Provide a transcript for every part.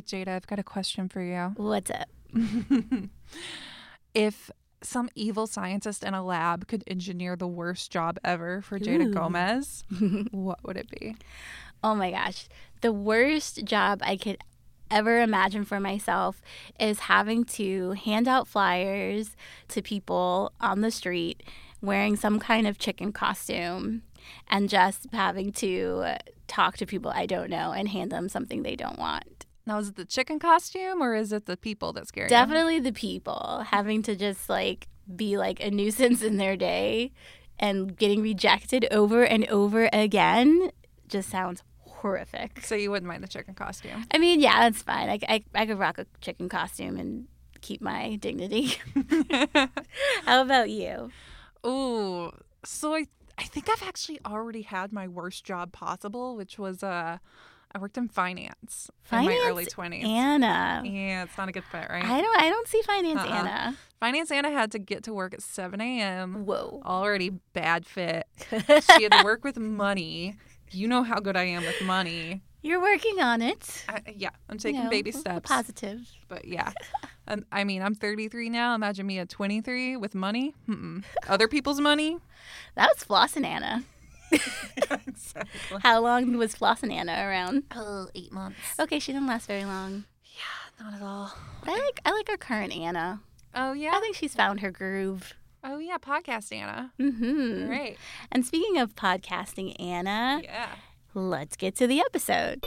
Right, Jada, I've got a question for you. What's up? if some evil scientist in a lab could engineer the worst job ever for Jada Ooh. Gomez, what would it be? Oh my gosh. The worst job I could ever imagine for myself is having to hand out flyers to people on the street wearing some kind of chicken costume and just having to talk to people I don't know and hand them something they don't want. Now, is it the chicken costume or is it the people that scare you? Definitely the people having to just like be like a nuisance in their day and getting rejected over and over again just sounds horrific. So you wouldn't mind the chicken costume? I mean, yeah, that's fine. I, I, I could rock a chicken costume and keep my dignity. How about you? Ooh, so I I think I've actually already had my worst job possible, which was uh I worked in finance, in my early Finance twenties. Anna. Yeah, it's not a good fit, right? I don't I don't see finance Uh-uh. Anna. Finance Anna had to get to work at 7 a.m. Whoa. Already bad fit. She had to work with money. You know how good I am with money. You're working on it. I, yeah, I'm You taking know, baby steps. Positive. But yeah, um, I mean, I'm 33 now. Imagine me at 23 with money. Mm-mm. Other people's money. That was Floss and Anna. exactly. How long was Floss and Anna around? Oh, eight months. Okay, she didn't last very long. Yeah, not at all. I like I like our current Anna. Oh yeah. I think she's found her groove. Oh yeah, podcast Anna. Mm-hmm. Great. And speaking of podcasting, Anna, Yeah. let's get to the episode.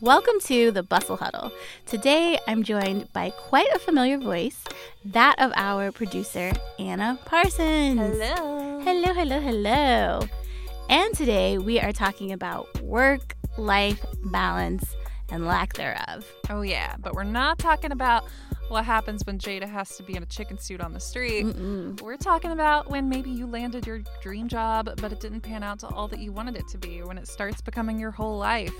Welcome to the Bustle Huddle. Today I'm joined by quite a familiar voice, that of our producer, Anna Parsons. Hello. Hello, hello, hello. And today we are talking about work life balance and lack thereof. Oh yeah, but we're not talking about what happens when Jada has to be in a chicken suit on the street. Mm-mm. We're talking about when maybe you landed your dream job, but it didn't pan out to all that you wanted it to be, when it starts becoming your whole life.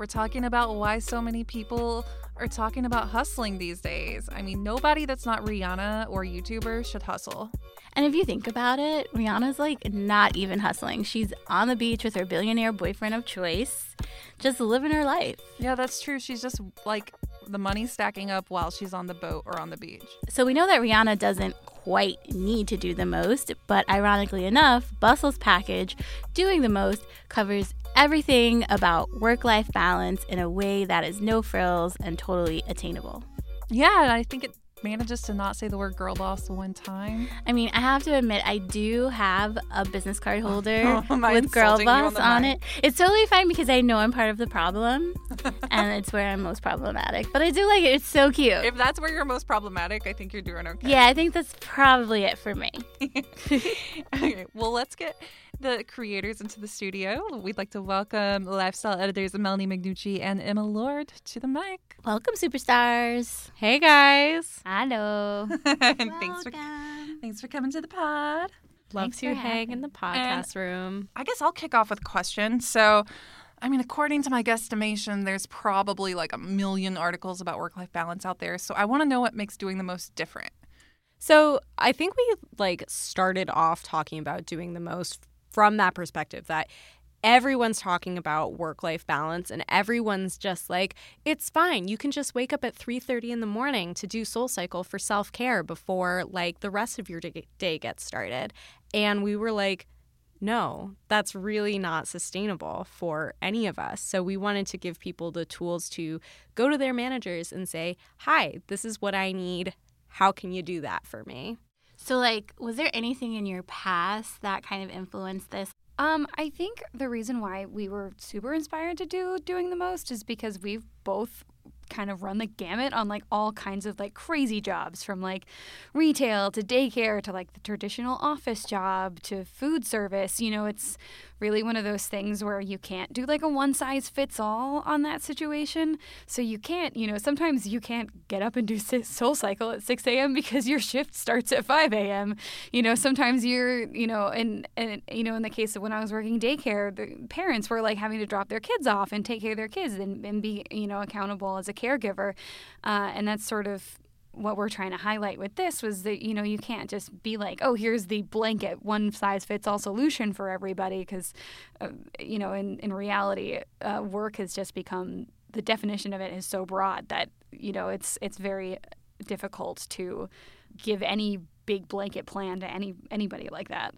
We're talking about why so many people are talking about hustling these days. I mean, nobody that's not Rihanna or YouTuber should hustle. And if you think about it, Rihanna's like not even hustling. She's on the beach with her billionaire boyfriend of choice, just living her life. Yeah, that's true. She's just like the money stacking up while she's on the boat or on the beach. So we know that Rihanna doesn't quite need to do the most, but ironically enough, Bustle's package, Doing the Most, covers everything about work life balance in a way that is no frills and totally attainable. Yeah, I think it manages to not say the word girl boss one time. I mean, I have to admit, I do have a business card holder oh, I with Girl you on Boss on it. It's totally fine because I know I'm part of the problem and it's where I'm most problematic. But I do like it. It's so cute. If that's where you're most problematic, I think you're doing okay. Yeah, I think that's probably it for me. okay, well, let's get the creators into the studio. We'd like to welcome lifestyle editors Melanie Mignucci and Emma Lord to the mic. Welcome, superstars. Hey guys. Hello. and thanks for thanks for coming to the pod. Love Thanks to hang in the podcast room. I guess I'll kick off with a question. So, I mean, according to my guesstimation, there's probably like a million articles about work life balance out there. So, I want to know what makes doing the most different. So I think we like started off talking about doing the most from that perspective that everyone's talking about work-life balance and everyone's just like it's fine you can just wake up at 3:30 in the morning to do SoulCycle for self-care before like the rest of your day, day gets started and we were like no, that's really not sustainable for any of us. So we wanted to give people the tools to go to their managers and say, "Hi, this is what I need. How can you do that for me?" So, like, was there anything in your past that kind of influenced this? Um, I think the reason why we were super inspired to do doing the most is because we've both kind of run the gamut on like all kinds of like crazy jobs from like retail to daycare to like the traditional office job to food service. You know, it's really one of those things where you can't do like a one size fits all on that situation. So you can't, you know, sometimes you can't get up and do SoulCycle at 6 a.m. because your shift starts at 5 a.m. You know, sometimes you're, you know, and, and, you know, in the case of when I was working daycare, the parents were like having to drop their kids off and take care of their kids and, and be, you know, accountable as a caregiver. Uh, and that's sort of what we're trying to highlight with this was that you know you can't just be like oh here's the blanket one size fits all solution for everybody because uh, you know in in reality uh, work has just become the definition of it is so broad that you know it's it's very difficult to give any big blanket plan to any anybody like that.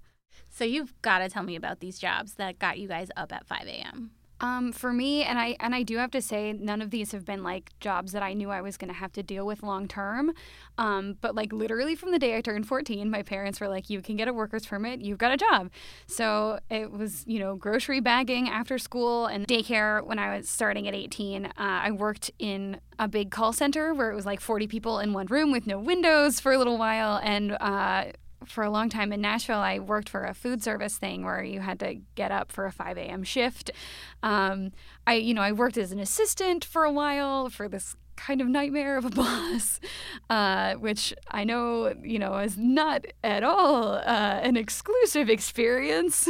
So you've got to tell me about these jobs that got you guys up at 5 a.m um, for me, and I and I do have to say, none of these have been like jobs that I knew I was going to have to deal with long term. Um, but like literally from the day I turned 14, my parents were like, "You can get a worker's permit. You've got a job." So it was you know grocery bagging after school and daycare. When I was starting at 18, uh, I worked in a big call center where it was like 40 people in one room with no windows for a little while, and uh, for a long time in Nashville, I worked for a food service thing where you had to get up for a 5 a.m. shift. Um, I, you know, I worked as an assistant for a while for this kind of nightmare of a boss, uh, which I know, you know, is not at all uh, an exclusive experience.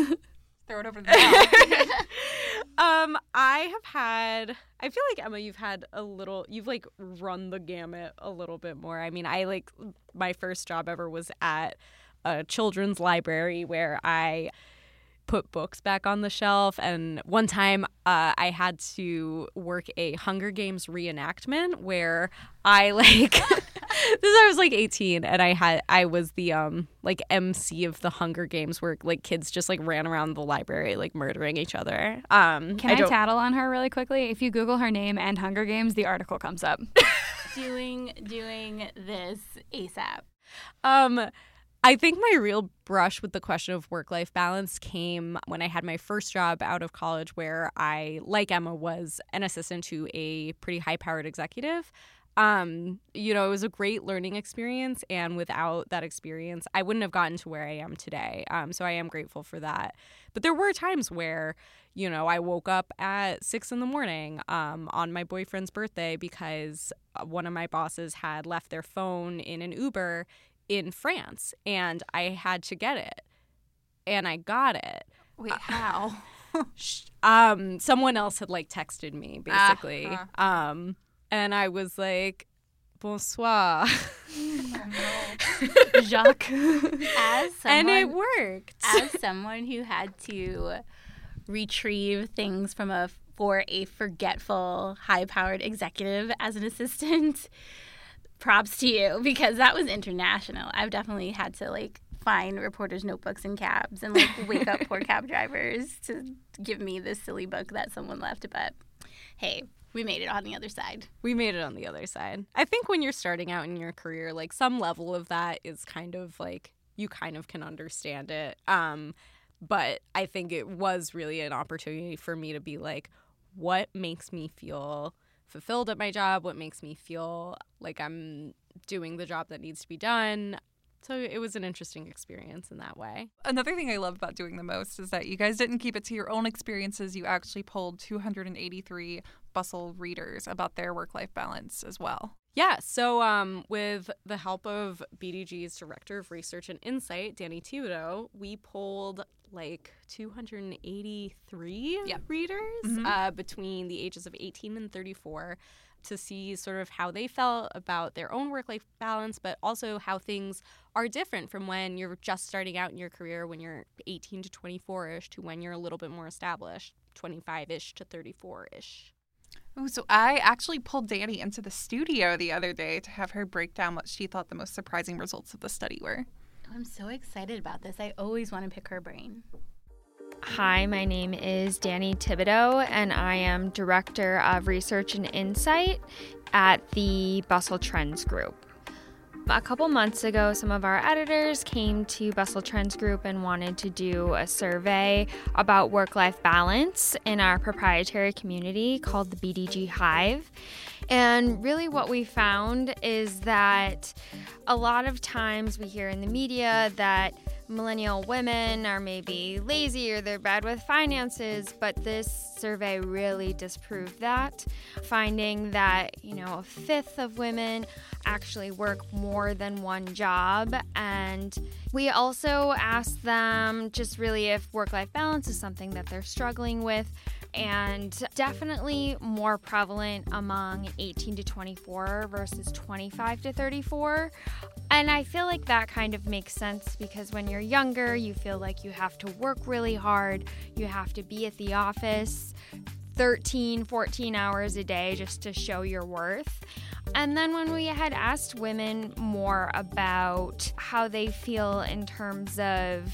Throw it over the um, I have had. I feel like Emma, you've had a little. You've like run the gamut a little bit more. I mean, I like my first job ever was at a children's library where I put books back on the shelf. And one time uh, I had to work a Hunger Games reenactment where I like. this I was like 18 and I had I was the um like MC of the Hunger Games where like kids just like ran around the library like murdering each other. Um Can I, I tattle on her really quickly? If you Google her name and Hunger Games, the article comes up. doing doing this ASAP. Um I think my real brush with the question of work life balance came when I had my first job out of college, where I, like Emma, was an assistant to a pretty high powered executive. Um, you know, it was a great learning experience. And without that experience, I wouldn't have gotten to where I am today. Um, so I am grateful for that. But there were times where, you know, I woke up at six in the morning um, on my boyfriend's birthday because uh, one of my bosses had left their phone in an Uber in France and I had to get it. And I got it. Wait, how? um someone else had like texted me basically. Uh-huh. Um and I was like bonsoir. Jacques. As someone, and it worked. As someone who had to retrieve things from a for a forgetful, high-powered executive as an assistant, props to you because that was international. I've definitely had to like find reporters' notebooks in cabs and like wake up poor cab drivers to give me this silly book that someone left. But hey, we made it on the other side. We made it on the other side. I think when you're starting out in your career, like some level of that is kind of like you kind of can understand it. Um, but I think it was really an opportunity for me to be like, what makes me feel fulfilled at my job, what makes me feel like I'm doing the job that needs to be done. So it was an interesting experience in that way. Another thing I love about doing the most is that you guys didn't keep it to your own experiences. You actually polled 283 Bustle readers about their work life balance as well. Yeah. So, um, with the help of BDG's Director of Research and Insight, Danny Thibodeau, we polled like 283 yep. readers mm-hmm. uh, between the ages of 18 and 34 to see sort of how they felt about their own work life balance, but also how things are different from when you're just starting out in your career, when you're 18 to 24 ish, to when you're a little bit more established, 25 ish to 34 ish. Oh, so I actually pulled Danny into the studio the other day to have her break down what she thought the most surprising results of the study were. I'm so excited about this. I always want to pick her brain. Hi, my name is Danny Thibodeau, and I am Director of Research and Insight at the Bustle Trends Group. A couple months ago, some of our editors came to Bustle Trends Group and wanted to do a survey about work life balance in our proprietary community called the BDG Hive. And really, what we found is that a lot of times we hear in the media that millennial women are maybe lazy or they're bad with finances, but this survey really disproved that, finding that, you know, a fifth of women actually work more than one job. And we also asked them just really if work life balance is something that they're struggling with and definitely more prevalent among 18 to 24 versus 25 to 34. And I feel like that kind of makes sense because when you're younger, you feel like you have to work really hard, you have to be at the office 13, 14 hours a day just to show your worth. And then when we had asked women more about how they feel in terms of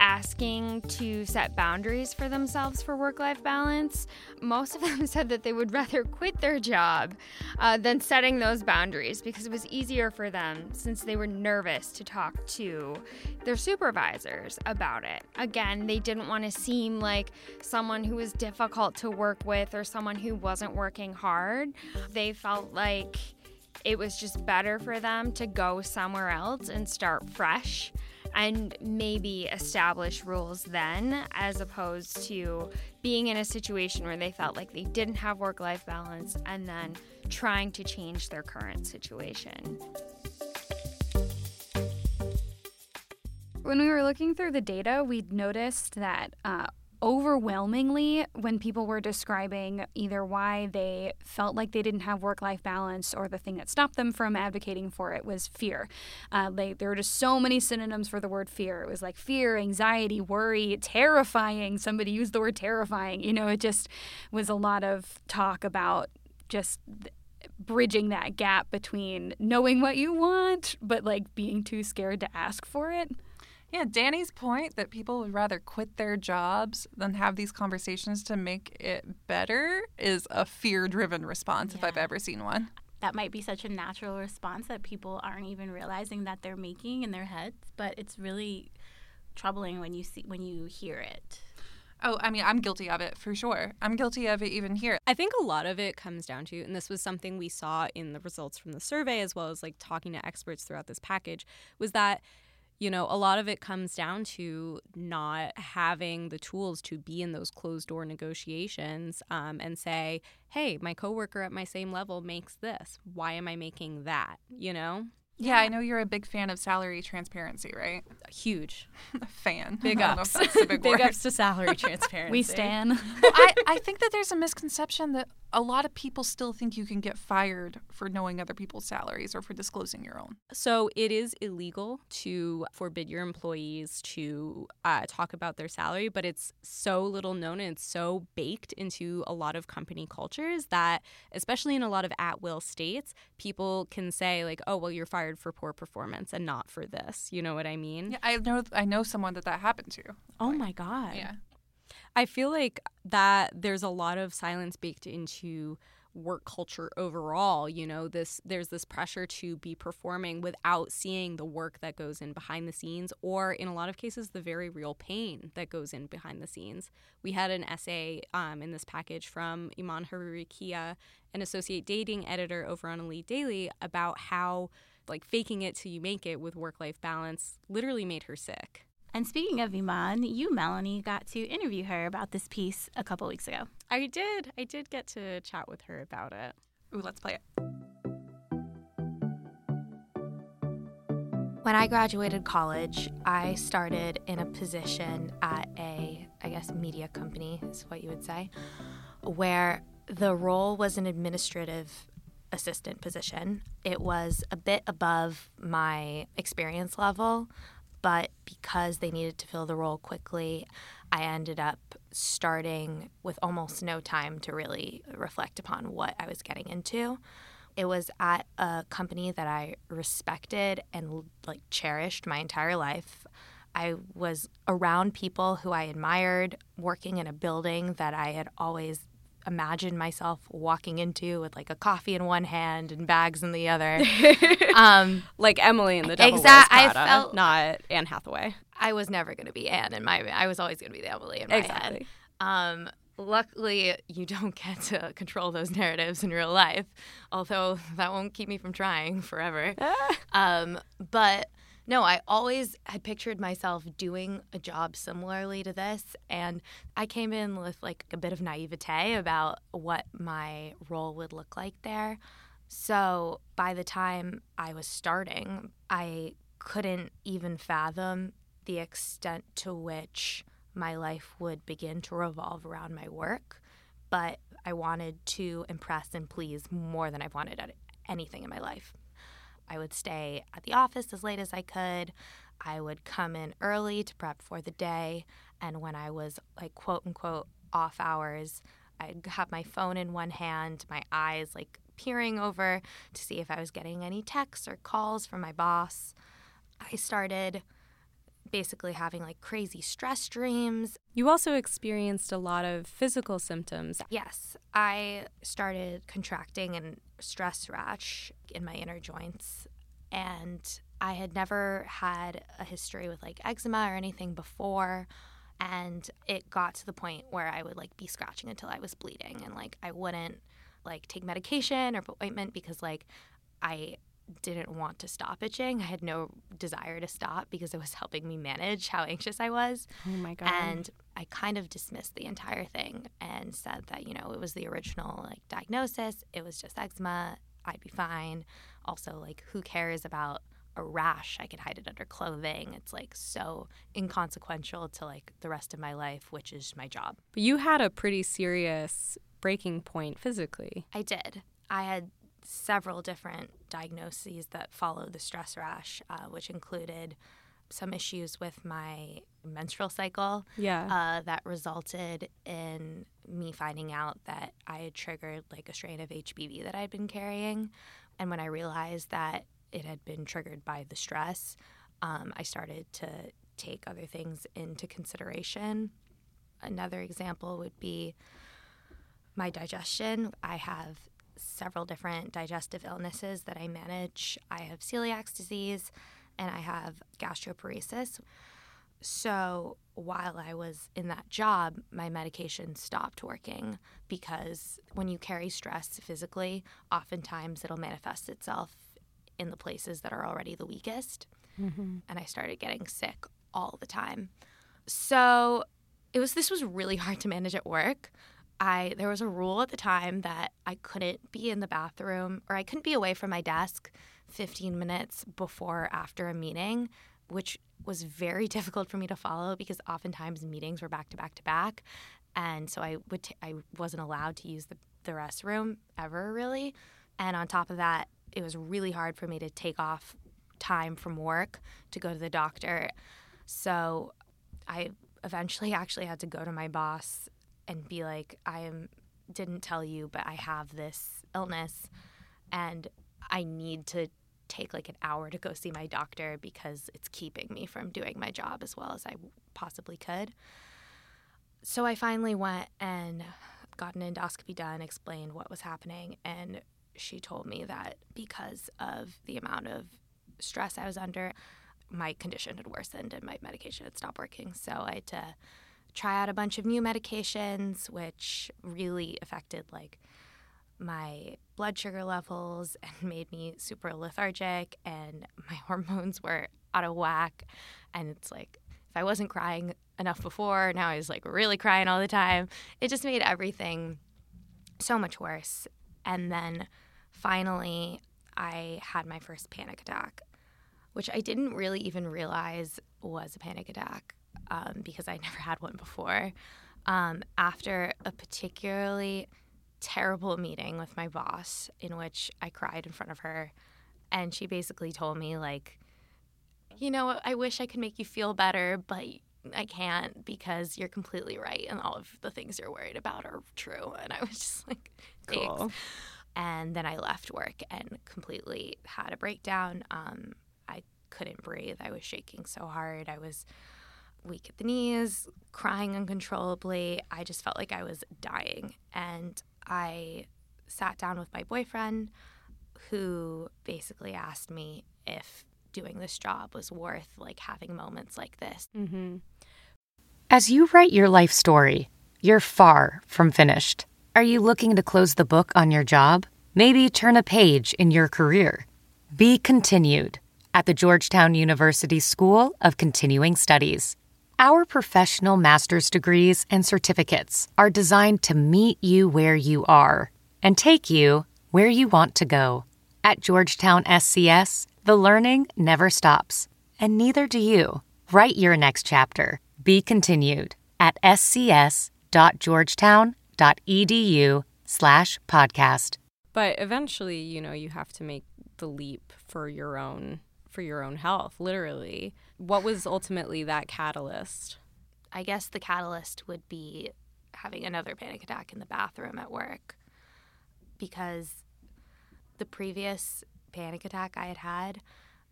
asking to set boundaries for themselves for work life balance, most of them said that they would rather quit their job uh, than setting those boundaries because it was easier for them since they were nervous to talk to their supervisors about it. Again, they didn't want to seem like someone who was difficult to work with or someone who wasn't working hard. They felt like it was just better for them to go somewhere else and start fresh and maybe establish rules then as opposed to being in a situation where they felt like they didn't have work life balance and then trying to change their current situation. When we were looking through the data, we noticed that uh, overwhelmingly, when people were describing either why they felt like they didn't have work life balance or the thing that stopped them from advocating for it was fear. Uh, they, there were just so many synonyms for the word fear. It was like fear, anxiety, worry, terrifying. Somebody used the word terrifying. You know, it just was a lot of talk about just. Th- bridging that gap between knowing what you want but like being too scared to ask for it yeah, Danny's point that people would rather quit their jobs than have these conversations to make it better is a fear driven response yeah. if I've ever seen one. That might be such a natural response that people aren't even realizing that they're making in their heads, but it's really troubling when you see when you hear it. Oh, I mean, I'm guilty of it for sure. I'm guilty of it even here. I think a lot of it comes down to, and this was something we saw in the results from the survey as well as like talking to experts throughout this package, was that you know, a lot of it comes down to not having the tools to be in those closed door negotiations um, and say, hey, my coworker at my same level makes this. Why am I making that? You know? Yeah, I know you're a big fan of salary transparency, right? Huge. fan. Big ups. big, big ups to salary transparency. we stand. well, I, I think that there's a misconception that a lot of people still think you can get fired for knowing other people's salaries or for disclosing your own. So it is illegal to forbid your employees to uh, talk about their salary, but it's so little known and it's so baked into a lot of company cultures that, especially in a lot of at will states, people can say, like, oh, well, you're fired for poor performance and not for this. You know what I mean? Yeah, I know, I know someone that that happened to. Oh my God. Yeah. I feel like that there's a lot of silence baked into work culture overall you know this there's this pressure to be performing without seeing the work that goes in behind the scenes or in a lot of cases the very real pain that goes in behind the scenes. We had an essay um, in this package from Iman Hariri-Kia an associate dating editor over on elite daily about how like faking it till you make it with work life balance literally made her sick and speaking of Iman, you, Melanie, got to interview her about this piece a couple weeks ago. I did. I did get to chat with her about it. Ooh, let's play it. When I graduated college, I started in a position at a, I guess, media company, is what you would say, where the role was an administrative assistant position. It was a bit above my experience level, but because they needed to fill the role quickly, I ended up starting with almost no time to really reflect upon what I was getting into. It was at a company that I respected and like cherished my entire life. I was around people who I admired, working in a building that I had always imagine myself walking into with like a coffee in one hand and bags in the other. um, like Emily in the Devil exactly. I felt not Anne Hathaway. I was never going to be Anne in my. I was always going to be the Emily in my exactly. head. Um, luckily, you don't get to control those narratives in real life, although that won't keep me from trying forever. um, but no, I always had pictured myself doing a job similarly to this. And I came in with like a bit of naivete about what my role would look like there. So by the time I was starting, I couldn't even fathom the extent to which my life would begin to revolve around my work. But I wanted to impress and please more than I've wanted at anything in my life. I would stay at the office as late as I could. I would come in early to prep for the day. And when I was like quote unquote off hours, I'd have my phone in one hand, my eyes like peering over to see if I was getting any texts or calls from my boss. I started basically having like crazy stress dreams. You also experienced a lot of physical symptoms. Yes, I started contracting and stress rash in my inner joints. And I had never had a history with like eczema or anything before. And it got to the point where I would like be scratching until I was bleeding. And like I wouldn't like take medication or appointment because like I didn't want to stop itching. I had no desire to stop because it was helping me manage how anxious I was. Oh my god. And I kind of dismissed the entire thing and said that, you know, it was the original like diagnosis. It was just eczema. I'd be fine. Also, like who cares about a rash? I could hide it under clothing. It's like so inconsequential to like the rest of my life, which is my job. But you had a pretty serious breaking point physically. I did. I had several different diagnoses that followed the stress rash, uh, which included some issues with my menstrual cycle. Yeah. Uh, that resulted in me finding out that I had triggered like a strain of HPV that I'd been carrying. And when I realized that it had been triggered by the stress, um, I started to take other things into consideration. Another example would be my digestion. I have several different digestive illnesses that I manage. I have celiac disease and I have gastroparesis. So while I was in that job, my medication stopped working because when you carry stress physically, oftentimes it'll manifest itself in the places that are already the weakest. Mm-hmm. And I started getting sick all the time. So it was this was really hard to manage at work. I there was a rule at the time that I couldn't be in the bathroom or I couldn't be away from my desk 15 minutes before after a meeting, which was very difficult for me to follow because oftentimes meetings were back to back to back, and so I would t- I wasn't allowed to use the the restroom ever really, and on top of that, it was really hard for me to take off time from work to go to the doctor, so I eventually actually had to go to my boss and be like, I am didn't tell you, but I have this illness and I need to take like an hour to go see my doctor because it's keeping me from doing my job as well as I possibly could. So I finally went and got an endoscopy done, explained what was happening, and she told me that because of the amount of stress I was under, my condition had worsened and my medication had stopped working. So I had to try out a bunch of new medications, which really affected like my blood sugar levels and made me super lethargic, and my hormones were out of whack. And it's like, if I wasn't crying enough before, now I was like really crying all the time. It just made everything so much worse. And then finally, I had my first panic attack, which I didn't really even realize was a panic attack um, because I never had one before. Um, after a particularly terrible meeting with my boss, in which I cried in front of her, and she basically told me, like, you know, I wish I could make you feel better, but I can't because you're completely right, and all of the things you're worried about are true. And I was just like, thanks. Cool. And then I left work and completely had a breakdown. Um, I couldn't breathe. I was shaking so hard. I was weak at the knees, crying uncontrollably. I just felt like I was dying. And I sat down with my boyfriend, who basically asked me if doing this job was worth like having moments like this. Mm-hmm. As you write your life story, you're far from finished. Are you looking to close the book on your job? Maybe turn a page in your career? Be continued at the Georgetown University School of Continuing Studies. Our professional master's degrees and certificates are designed to meet you where you are and take you where you want to go. At Georgetown SCS, the learning never stops, and neither do you. Write your next chapter. Be continued at scs.georgetown.edu slash podcast. But eventually, you know, you have to make the leap for your own for your own health, literally. What was ultimately that catalyst? I guess the catalyst would be having another panic attack in the bathroom at work because the previous panic attack I had had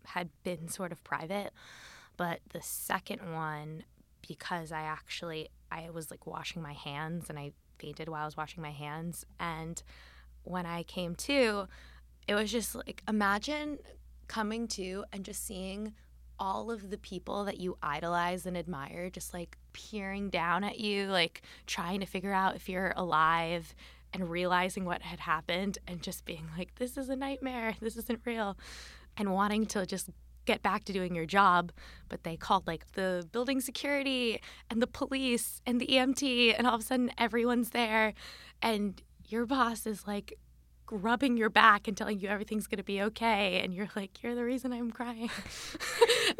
had been sort of private, but the second one because I actually I was like washing my hands and I fainted while I was washing my hands and when I came to it was just like imagine coming to and just seeing all of the people that you idolize and admire just like peering down at you, like trying to figure out if you're alive and realizing what had happened and just being like, this is a nightmare. This isn't real. And wanting to just get back to doing your job. But they called like the building security and the police and the EMT, and all of a sudden everyone's there. And your boss is like, rubbing your back and telling you everything's going to be okay and you're like you're the reason i'm crying.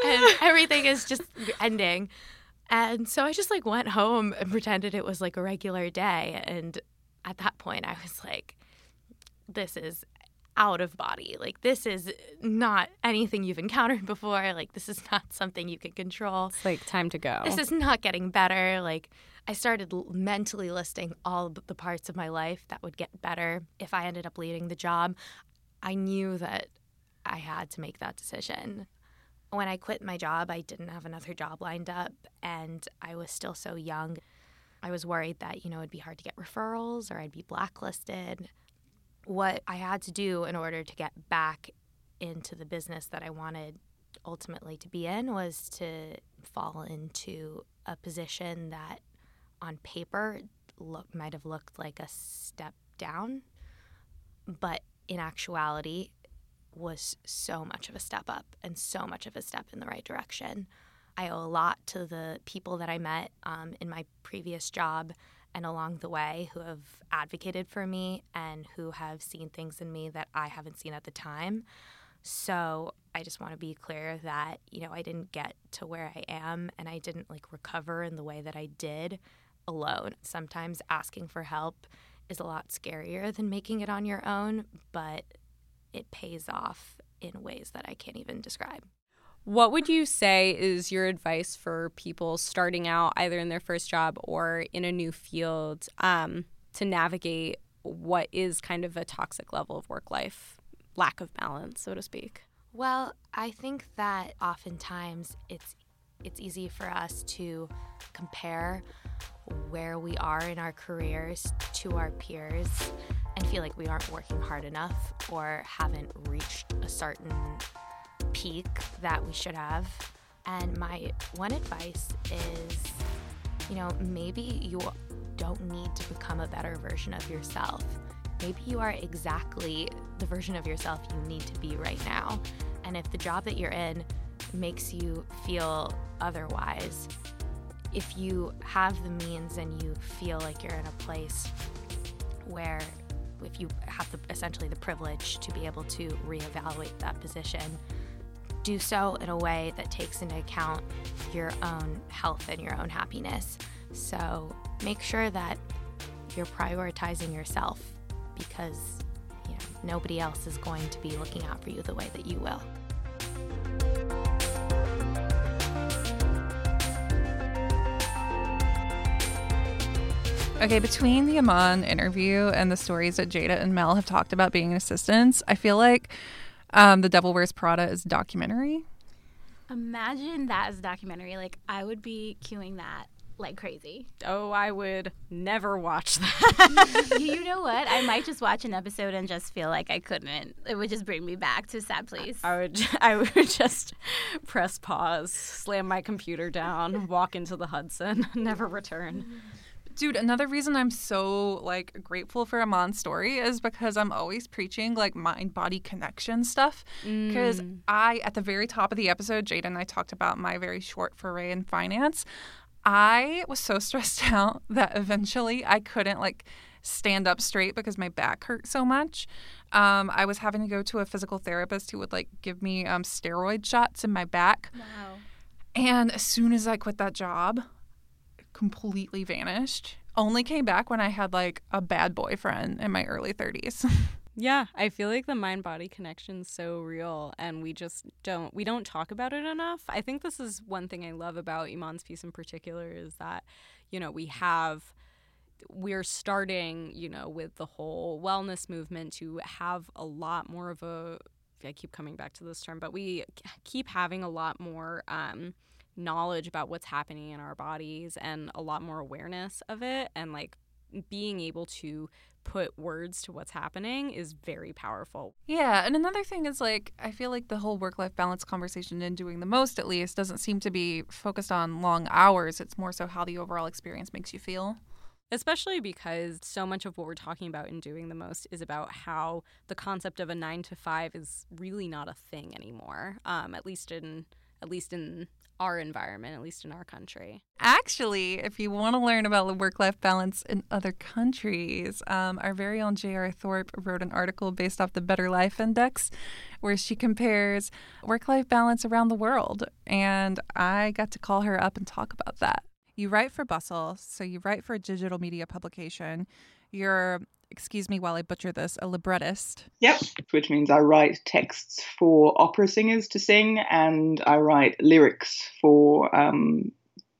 And everything is just ending. And so i just like went home and pretended it was like a regular day. And at that point i was like this is out of body. Like this is not anything you've encountered before. Like this is not something you can control. It's like time to go. This is not getting better. Like I started mentally listing all the parts of my life that would get better if I ended up leaving the job. I knew that I had to make that decision. When I quit my job, I didn't have another job lined up and I was still so young. I was worried that, you know, it'd be hard to get referrals or I'd be blacklisted. What I had to do in order to get back into the business that I wanted ultimately to be in was to fall into a position that on paper look might have looked like a step down, but in actuality was so much of a step up and so much of a step in the right direction. I owe a lot to the people that I met um, in my previous job and along the way who have advocated for me and who have seen things in me that I haven't seen at the time. So I just want to be clear that, you know, I didn't get to where I am and I didn't like recover in the way that I did alone. Sometimes asking for help is a lot scarier than making it on your own, but it pays off in ways that I can't even describe. What would you say is your advice for people starting out either in their first job or in a new field um, to navigate what is kind of a toxic level of work life, lack of balance, so to speak? Well, I think that oftentimes it's it's easy for us to compare where we are in our careers to our peers and feel like we aren't working hard enough or haven't reached a certain peak that we should have. And my one advice is, you know, maybe you don't need to become a better version of yourself. Maybe you are exactly the version of yourself you need to be right now. And if the job that you're in makes you feel otherwise, if you have the means and you feel like you're in a place where if you have the, essentially the privilege to be able to reevaluate that position, do so in a way that takes into account your own health and your own happiness. So make sure that you're prioritizing yourself because you know nobody else is going to be looking out for you the way that you will. Okay, between the Iman interview and the stories that Jada and Mel have talked about being assistants, I feel like um, The Devil Wears Prada is documentary. Imagine that as a documentary. Like, I would be queuing that like crazy. Oh, I would never watch that. you know what? I might just watch an episode and just feel like I couldn't. It would just bring me back to sad place. I would I would just press pause, slam my computer down, walk into the Hudson, never return. Dude, another reason I'm so like grateful for Iman's story is because I'm always preaching like mind body connection stuff. Because Mm. I, at the very top of the episode, Jada and I talked about my very short foray in finance. I was so stressed out that eventually I couldn't like stand up straight because my back hurt so much. Um, I was having to go to a physical therapist who would like give me um, steroid shots in my back. Wow. And as soon as I quit that job, completely vanished. Only came back when I had like a bad boyfriend in my early 30s. Yeah, I feel like the mind body connection's so real and we just don't we don't talk about it enough. I think this is one thing I love about Iman's piece in particular is that, you know, we have we're starting, you know, with the whole wellness movement to have a lot more of a I keep coming back to this term, but we keep having a lot more um knowledge about what's happening in our bodies and a lot more awareness of it and like being able to put words to what's happening is very powerful. yeah. And another thing is like, I feel like the whole work life balance conversation and doing the most at least doesn't seem to be focused on long hours. It's more so how the overall experience makes you feel. Especially because so much of what we're talking about in doing the most is about how the concept of a nine to five is really not a thing anymore. Um, at least in at least in our environment, at least in our country. Actually, if you want to learn about the work life balance in other countries, um, our very own J.R. Thorp wrote an article based off the Better Life Index where she compares work life balance around the world. And I got to call her up and talk about that. You write for Bustle, so you write for a digital media publication. You're, excuse me while I butcher this, a librettist. Yep, which means I write texts for opera singers to sing, and I write lyrics for um,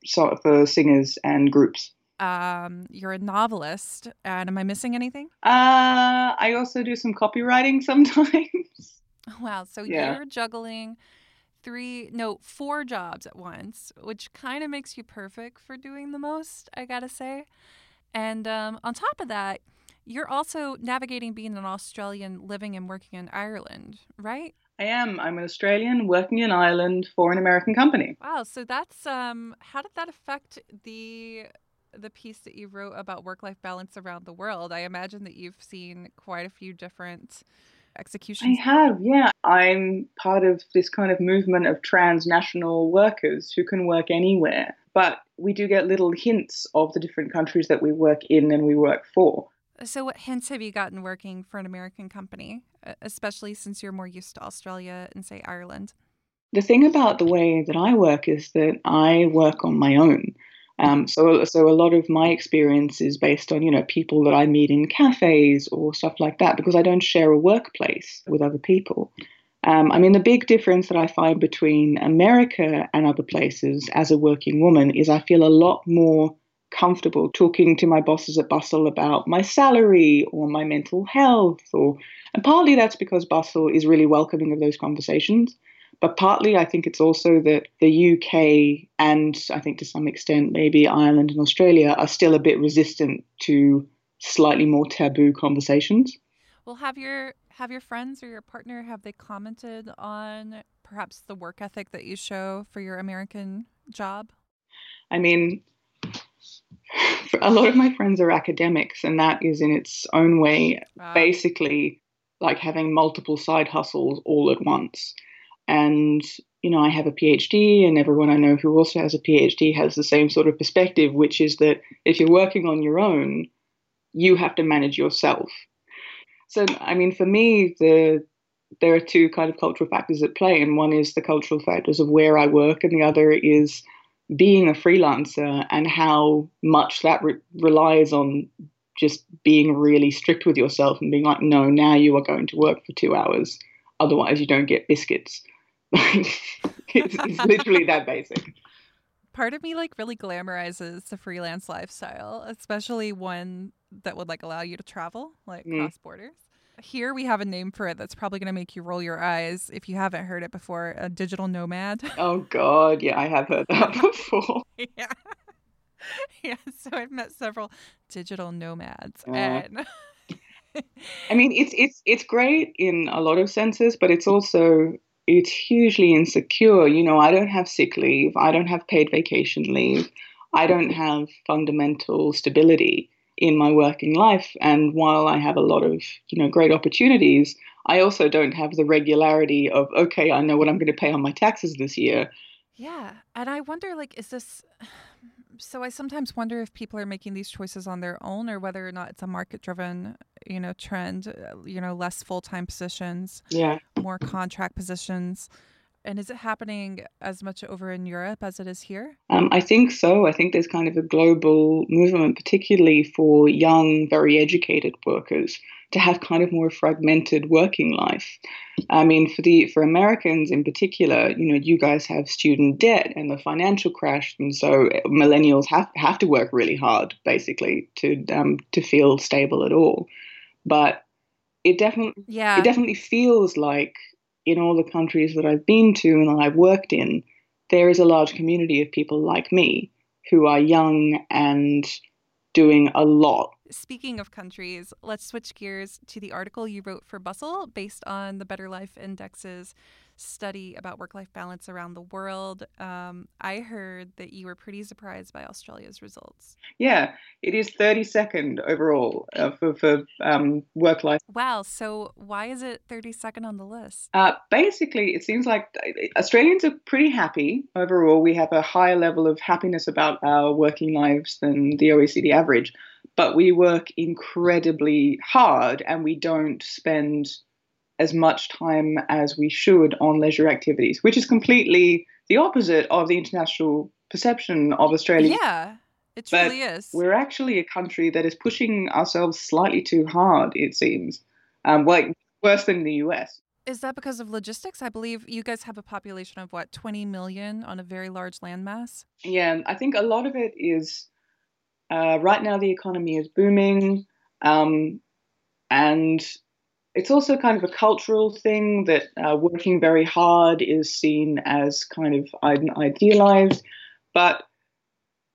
so for singers and groups. Um, you're a novelist. And am I missing anything? Uh, I also do some copywriting sometimes. Wow. So Yeah. you're juggling three, no, four jobs at once, which kind of makes you perfect for doing the most, I gotta say. And um, on top of that, you're also navigating being an Australian living and working in Ireland, right? I am. I'm an Australian working in Ireland for an American company. Wow. So that's um, how did that affect the the piece that you wrote about work life balance around the world? I imagine that you've seen quite a few different executions. I have, yeah. I'm part of this kind of movement of transnational workers who can work anywhere. But we do get little hints of the different countries that we work in and we work for. So, what hints have you gotten working for an American company, especially since you're more used to Australia and, say, Ireland? The thing about the way that I work is that I work on my own. Um, so, so a lot of my experience is based on you know people that I meet in cafes or stuff like that because I don't share a workplace with other people. Um, I mean, the big difference that I find between America and other places as a working woman is I feel a lot more comfortable talking to my bosses at Bustle about my salary or my mental health, or and partly that's because Bustle is really welcoming of those conversations. But partly, I think it's also that the UK and I think to some extent maybe Ireland and Australia are still a bit resistant to slightly more taboo conversations. Well, have your have your friends or your partner have they commented on perhaps the work ethic that you show for your American job? I mean, a lot of my friends are academics, and that is in its own way Wow. basically like having multiple side hustles all at once. And, you know, I have a PhD, and everyone I know who also has a PhD has the same sort of perspective, which is that if you're working on your own, you have to manage yourself. So, I mean, for me, the there are two kind of cultural factors at play, and one is the cultural factors of where I work, and the other is being a freelancer and how much that re- relies on just being really strict with yourself and being like, no, now you are going to work for two hours, otherwise you don't get biscuits. it's, it's literally that basic. Part of me like really glamorizes the freelance lifestyle, especially one that would like allow you to travel, like Mm. cross borders. Here we have a name for it that's probably going to make you roll your eyes if you haven't heard it before. A digital nomad. Oh God, yeah, I have heard that before. yeah. Yeah, so I've met several digital nomads Yeah. and I mean, it's it's it's great in a lot of senses, but it's also it's hugely insecure. You know, I don't have sick leave. I don't have paid vacation leave. I don't have fundamental stability in my working life. And while I have a lot of, you know, great opportunities, I also don't have the regularity of, okay, I know what I'm going to pay on my taxes this year. Yeah. And I wonder, like, is this. So I sometimes wonder if people are making these choices on their own or whether or not it's a market driven, you know, trend, uh, you know, less full time positions, yeah, more contract positions. And is it happening as much over in Europe as it is here? Um, I think so. I think there's kind of a global movement, particularly for young, very educated workers, to have kind of more fragmented working life. I mean, for the for Americans in particular, you know, you guys have student debt and the financial crash, and so millennials have have to work really hard, basically, to um, to feel stable at all. But it definitely yeah. it definitely feels like in all the countries that I've been to and that I've worked in, there is a large community of people like me who are young and doing a lot. Speaking of countries, let's switch gears to the article you wrote for Bustle based on the Better Life Index's study about work life balance around the world. Um, I heard that you were pretty surprised by Australia's results. Yeah, it is 32nd overall uh, for, for um, work life. Wow. So, why is it 32nd on the list? Uh, basically, it seems like Australians are pretty happy overall. We have a higher level of happiness about our working lives than the OECD average. But we work incredibly hard and we don't spend as much time as we should on leisure activities, which is completely the opposite of the international perception of Australia. Yeah, it truly but is. We're actually a country that is pushing ourselves slightly too hard, it seems. Um, like worse than the US. Is that because of logistics? I believe you guys have a population of what, 20 million on a very large landmass? Yeah, I think a lot of it is uh, right now the economy is booming. Um, and it's also kind of a cultural thing that uh, working very hard is seen as kind of idealized. But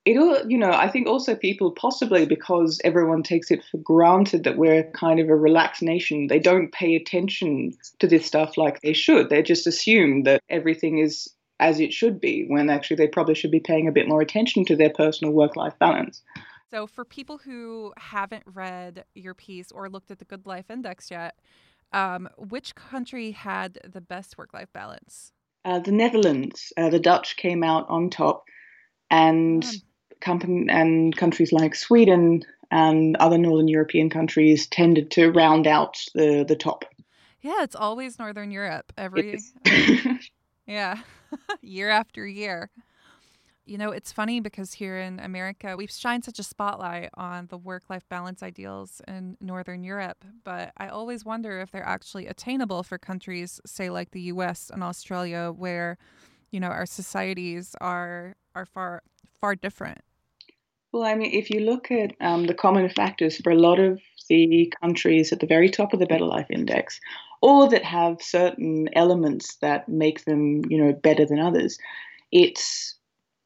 it all, you know, I think also people possibly because everyone takes it for granted that we're kind of a relaxed nation, they don't pay attention to this stuff like they should. They just assume that everything is as it should be, when actually they probably should be paying a bit more attention to their personal work life balance. So, for people who haven't read your piece or looked at the Good Life Index yet, um, which country had the best work life balance? Uh, the Netherlands. Uh, the Dutch came out on top, and company and countries like Sweden and other Northern European countries tended to round out the the top. Yeah, it's always Northern Europe every. yeah, year after year. You know, it's funny because here in America, we've shined such a spotlight on the work life balance ideals in Northern Europe, but I always wonder if they're actually attainable for countries, say, like the US and Australia, where, you know, our societies are, are far, far different. Well, I mean, if you look at um, the common factors for a lot of the countries at the very top of the Better Life Index, or that have certain elements that make them, you know, better than others, it's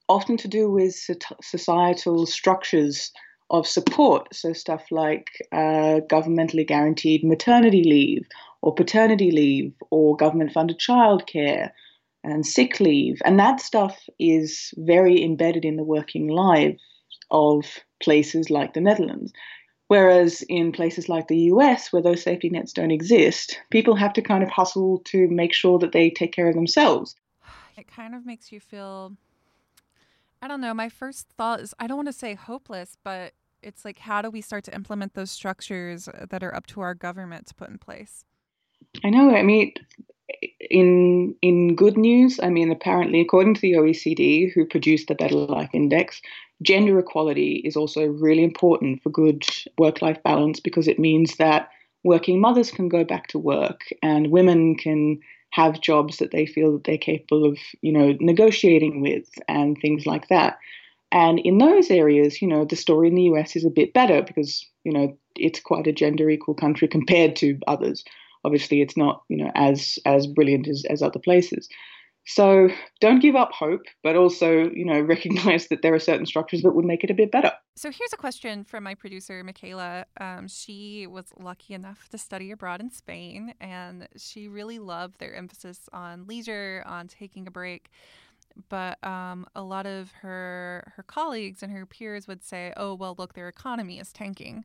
often to do with societal structures of support. So, stuff like uh, governmentally guaranteed maternity leave, or paternity leave, or government funded childcare and sick leave. And that stuff is very embedded in the working lives of places like the Netherlands. Whereas in places like the US, where those safety nets don't exist, people have to kind of hustle to make sure that they take care of themselves. It kind of makes you feel I don't know. My first thought is I don't want to say hopeless, but it's like how do we start to implement those structures uh, that are up to our government to put in place? I know. I mean, in in good news, I mean, apparently, according to the OECD, who produced the Better Life Index, gender equality is also really important for good work-life balance because it means that working mothers can go back to work and women can have jobs that they feel that they're capable of, you know, negotiating with and things like that. And in those areas, you know, the story in the US is a bit better because, you know, it's quite a gender equal country compared to others. Obviously, it's not, you know, as as brilliant as, as other places. So don't give up hope, but also, you know, recognize that there are certain structures that would make it a bit better. So here's a question from my producer, Michaela. Um, she was lucky enough to study abroad in Spain, and she really loved their emphasis on leisure, on taking a break. but um, a lot of her her colleagues and her peers would say, "Oh, well, look, their economy is tanking."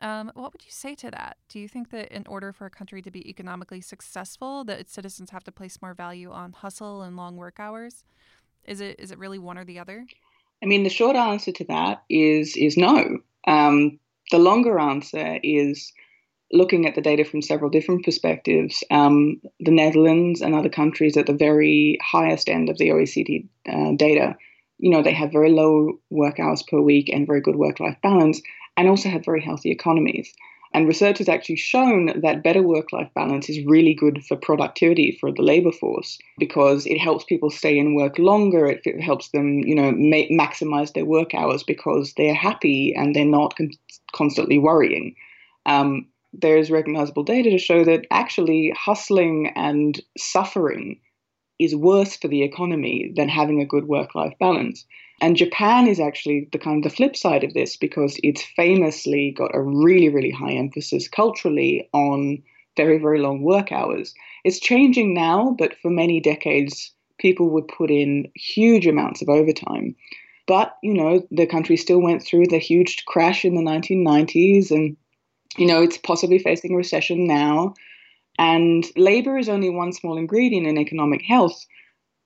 Um, what would you say to that? Do you think that in order for a country to be economically successful, that its citizens have to place more value on hustle and long work hours? Is it is it really one or the other? I mean, the short answer to that is is no. Um, the longer answer is looking at the data from several different perspectives. Um, the Netherlands and other countries at the very highest end of the OECD uh, data, you know, they have very low work hours per week and very good work life balance, and also have very healthy economies. And research has actually shown that better work life balance is really good for productivity for the labor force because it helps people stay in work longer. It, helps them, you know, ma- maximize their work hours because they're happy and they're not con- constantly worrying. Um, there's recognizable data to show that actually hustling and suffering is worse for the economy than having a good work life balance. And Japan is actually the kind of the flip side of this because it's famously got a really, really high emphasis culturally on very, very long work hours. It's changing now, but for many decades, people would put in huge amounts of overtime. But, you know, the country still went through the huge crash in the 1990s and, you know, it's possibly facing a recession now. And labor is only one small ingredient in economic health,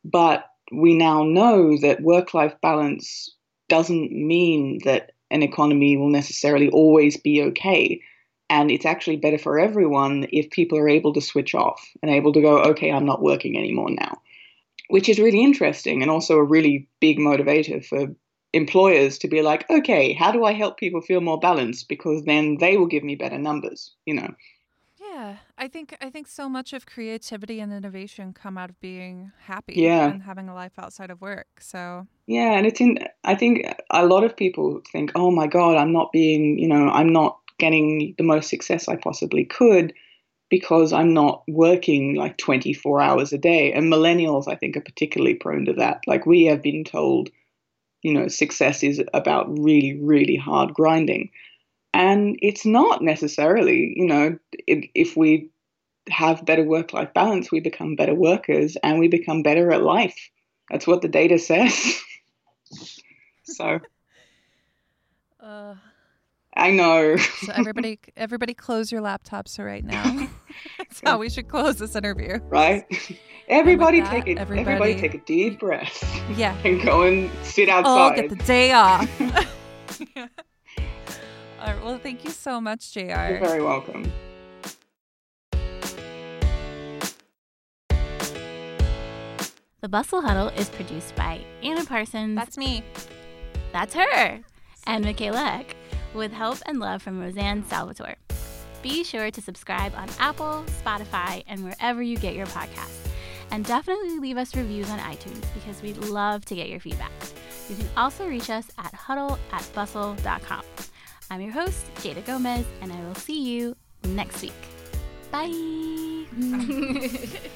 but we now know that work life balance doesn't mean that an economy will necessarily always be okay. And it's actually better for everyone if people are able to switch off and able to go, okay, I'm not working anymore now, which is really interesting and also a really big motivator for employers to be like, okay, how do I help people feel more balanced? Because then they will give me better numbers, you know. Yeah, I think I think so much of creativity and innovation come out of being happy Yeah. and having a life outside of work. So Yeah, and it's in. I think a lot of people think, "Oh my God, I'm not being, you know, I'm not getting the most success I possibly could because I'm not working like 24 hours a day." And millennials, I think, are particularly prone to that. Like we have been told, you know, success is about really, really hard grinding, and it's not necessarily. You know, if, if we have better work-life balance, we become better workers and we become better at life. That's what the data says. so uh, I know. so everybody everybody close your laptops right now. That's how we should close this interview. right? Everybody that, take it. Everybody, everybody- take a deep breath Yeah. and go and sit outside. All get the day off. All right, well, thank you so much, JR. You're very welcome. The Bustle Huddle is produced by Anna Parsons. That's me. That's her. And Michaela Eck, with help and love from Roseanne Salvatore. Be sure to subscribe on Apple, Spotify, and wherever you get your podcasts. And definitely leave us reviews on iTunes because we'd love to get your feedback. You can also reach us at huddle at bustle.com. I'm your host, Jada Gomez, and I will see you next week. Bye.